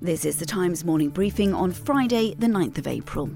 This is the Times morning briefing on Friday, the 9th of April.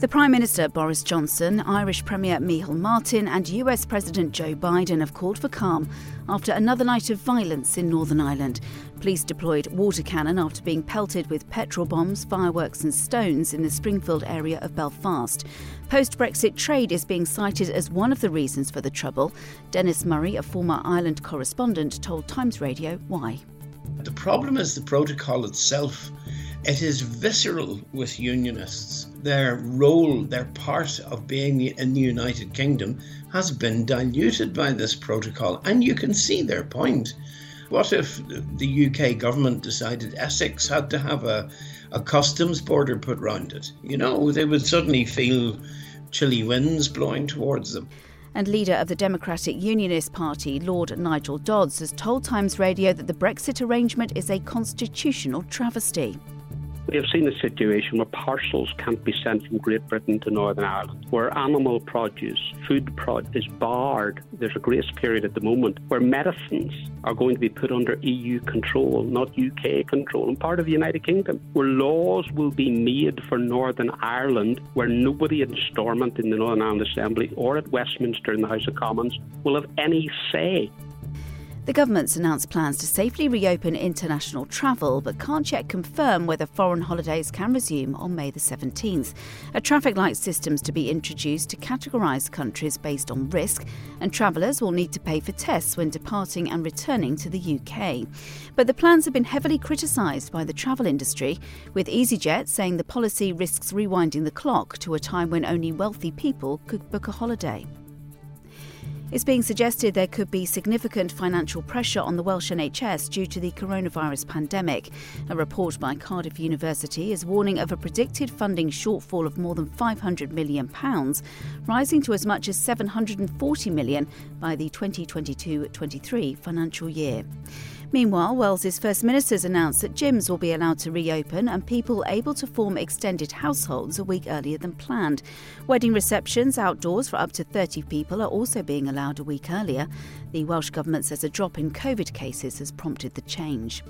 The Prime Minister Boris Johnson, Irish Premier Micheál Martin, and US President Joe Biden have called for calm after another night of violence in Northern Ireland. Police deployed water cannon after being pelted with petrol bombs, fireworks, and stones in the Springfield area of Belfast. Post Brexit trade is being cited as one of the reasons for the trouble. Denis Murray, a former Ireland correspondent, told Times Radio why. The problem is the protocol itself. It is visceral with unionists. Their role, their part of being in the United Kingdom has been diluted by this protocol, and you can see their point. What if the UK government decided Essex had to have a, a customs border put round it? You know, they would suddenly feel chilly winds blowing towards them and leader of the Democratic Unionist Party, Lord Nigel Dodds, has told Times Radio that the Brexit arrangement is a constitutional travesty. We have seen a situation where parcels can't be sent from Great Britain to Northern Ireland, where animal produce, food produce is barred. There's a grace period at the moment where medicines are going to be put under EU control, not UK control, and part of the United Kingdom, where laws will be made for Northern Ireland, where nobody in Stormont in the Northern Ireland Assembly or at Westminster in the House of Commons will have any say. The government's announced plans to safely reopen international travel, but can't yet confirm whether foreign holidays can resume on May the 17th. A traffic light system's to be introduced to categorise countries based on risk, and travellers will need to pay for tests when departing and returning to the UK. But the plans have been heavily criticised by the travel industry, with EasyJet saying the policy risks rewinding the clock to a time when only wealthy people could book a holiday. It's being suggested there could be significant financial pressure on the Welsh NHS due to the coronavirus pandemic. A report by Cardiff University is warning of a predicted funding shortfall of more than £500 million, rising to as much as £740 million by the 2022 23 financial year. Meanwhile, Wales's First Minister's announced that gyms will be allowed to reopen and people able to form extended households a week earlier than planned. Wedding receptions outdoors for up to 30 people are also being allowed a week earlier. The Welsh Government says a drop in COVID cases has prompted the change.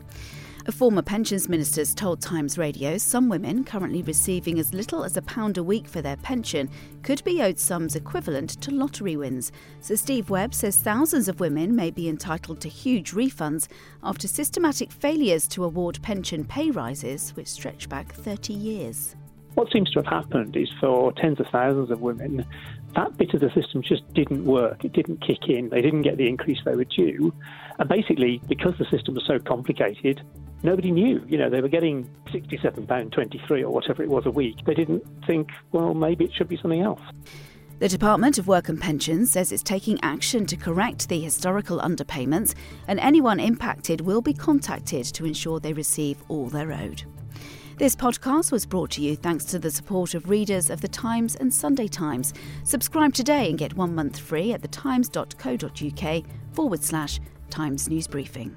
A former pensions minister told Times Radio some women currently receiving as little as a pound a week for their pension could be owed sums equivalent to lottery wins. So Steve Webb says thousands of women may be entitled to huge refunds after systematic failures to award pension pay rises, which stretch back 30 years. What seems to have happened is for tens of thousands of women, that bit of the system just didn't work. It didn't kick in. They didn't get the increase they were due. And basically, because the system was so complicated, nobody knew. You know, they were getting £67.23 or whatever it was a week. They didn't think, well, maybe it should be something else. The Department of Work and Pensions says it's taking action to correct the historical underpayments, and anyone impacted will be contacted to ensure they receive all they're owed. This podcast was brought to you thanks to the support of readers of The Times and Sunday Times. Subscribe today and get one month free at thetimes.co.uk forward slash Times News Briefing.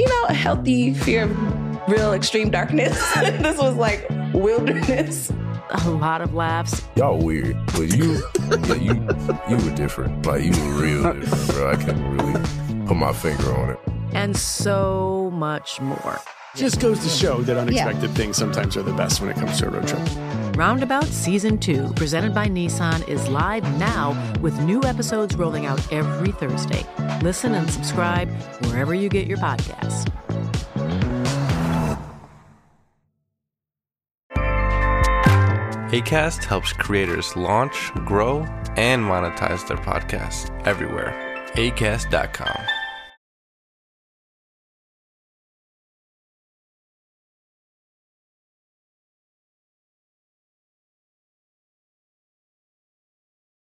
you know, a healthy fear of real extreme darkness. this was like wilderness. A lot of laughs. Y'all weird, but you, yeah, you, you were different. Like you were real different, bro. I can't really put my finger on it. And so much more. Just goes to show that unexpected yeah. things sometimes are the best when it comes to a road trip. Roundabout Season 2, presented by Nissan, is live now with new episodes rolling out every Thursday. Listen and subscribe wherever you get your podcasts. ACAST helps creators launch, grow, and monetize their podcasts everywhere. ACAST.com.